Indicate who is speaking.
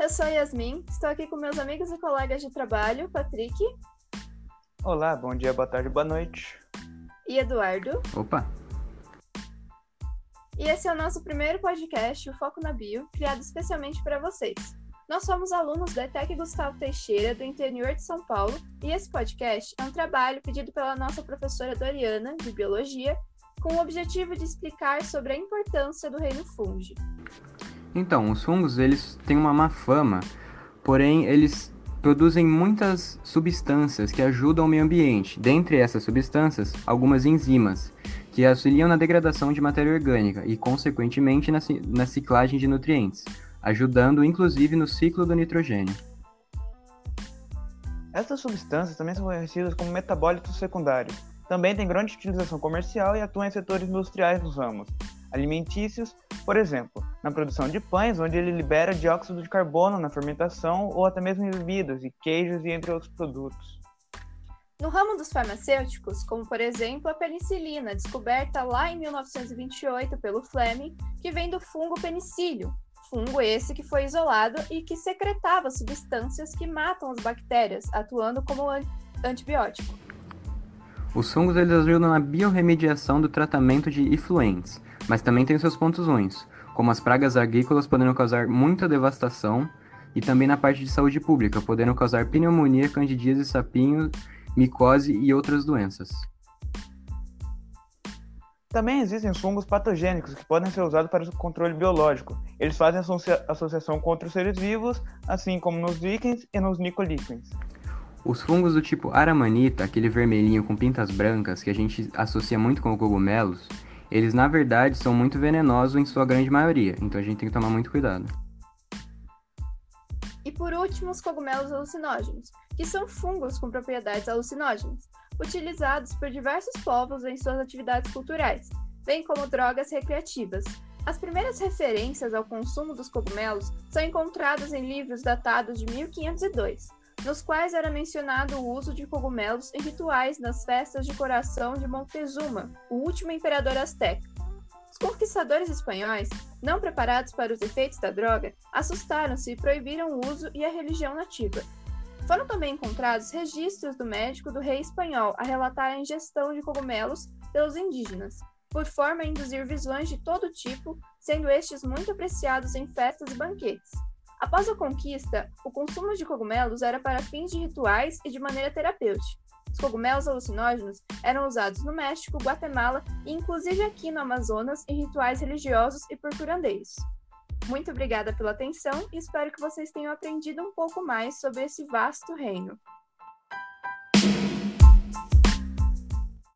Speaker 1: eu sou Yasmin, estou aqui com meus amigos e colegas de trabalho, Patrick.
Speaker 2: Olá, bom dia, boa tarde, boa noite.
Speaker 1: E Eduardo.
Speaker 3: Opa!
Speaker 1: E esse é o nosso primeiro podcast, o Foco na Bio, criado especialmente para vocês. Nós somos alunos da ETEC Gustavo Teixeira, do interior de São Paulo, e esse podcast é um trabalho pedido pela nossa professora Doriana, de Biologia, com o objetivo de explicar sobre a importância do reino fungi.
Speaker 3: Então, os fungos eles têm uma má fama, porém eles produzem muitas substâncias que ajudam o meio ambiente. Dentre essas substâncias, algumas enzimas, que auxiliam na degradação de matéria orgânica e, consequentemente, na, na ciclagem de nutrientes ajudando inclusive no ciclo do nitrogênio.
Speaker 2: Essas substâncias também são conhecidas como metabólitos secundários. Também têm grande utilização comercial e atuam em setores industriais nos ramos alimentícios, por exemplo, na produção de pães, onde ele libera dióxido de carbono na fermentação ou até mesmo em bebidas e queijos e entre outros produtos.
Speaker 1: No ramo dos farmacêuticos, como por exemplo a penicilina, descoberta lá em 1928 pelo Fleming, que vem do fungo penicílio, fungo esse que foi isolado e que secretava substâncias que matam as bactérias, atuando como antibiótico.
Speaker 3: Os fungos eles ajudam na biorremediação do tratamento de efluentes, mas também têm seus pontos ruins, como as pragas agrícolas podendo causar muita devastação e também na parte de saúde pública, podendo causar pneumonia, candidíase, sapinho, micose e outras doenças.
Speaker 2: Também existem fungos patogênicos que podem ser usados para o controle biológico. Eles fazem associa associação com outros seres vivos, assim como nos líquens e nos nicolíquens.
Speaker 3: Os fungos do tipo aramanita, aquele vermelhinho com pintas brancas que a gente associa muito com cogumelos, eles na verdade são muito venenosos em sua grande maioria, então a gente tem que tomar muito cuidado.
Speaker 1: E por último, os cogumelos alucinógenos, que são fungos com propriedades alucinógenas utilizados por diversos povos em suas atividades culturais, bem como drogas recreativas. As primeiras referências ao consumo dos cogumelos são encontradas em livros datados de 1502, nos quais era mencionado o uso de cogumelos em rituais nas festas de coração de Montezuma, o último imperador azteca. Os conquistadores espanhóis, não preparados para os efeitos da droga, assustaram-se e proibiram o uso e a religião nativa, foram também encontrados registros do médico do rei espanhol a relatar a ingestão de cogumelos pelos indígenas, por forma a induzir visões de todo tipo, sendo estes muito apreciados em festas e banquetes. Após a conquista, o consumo de cogumelos era para fins de rituais e de maneira terapêutica. Os cogumelos alucinógenos eram usados no México, Guatemala e inclusive aqui no Amazonas em rituais religiosos e por curandeiros. Muito obrigada pela atenção e espero que vocês tenham aprendido um pouco mais sobre esse vasto reino.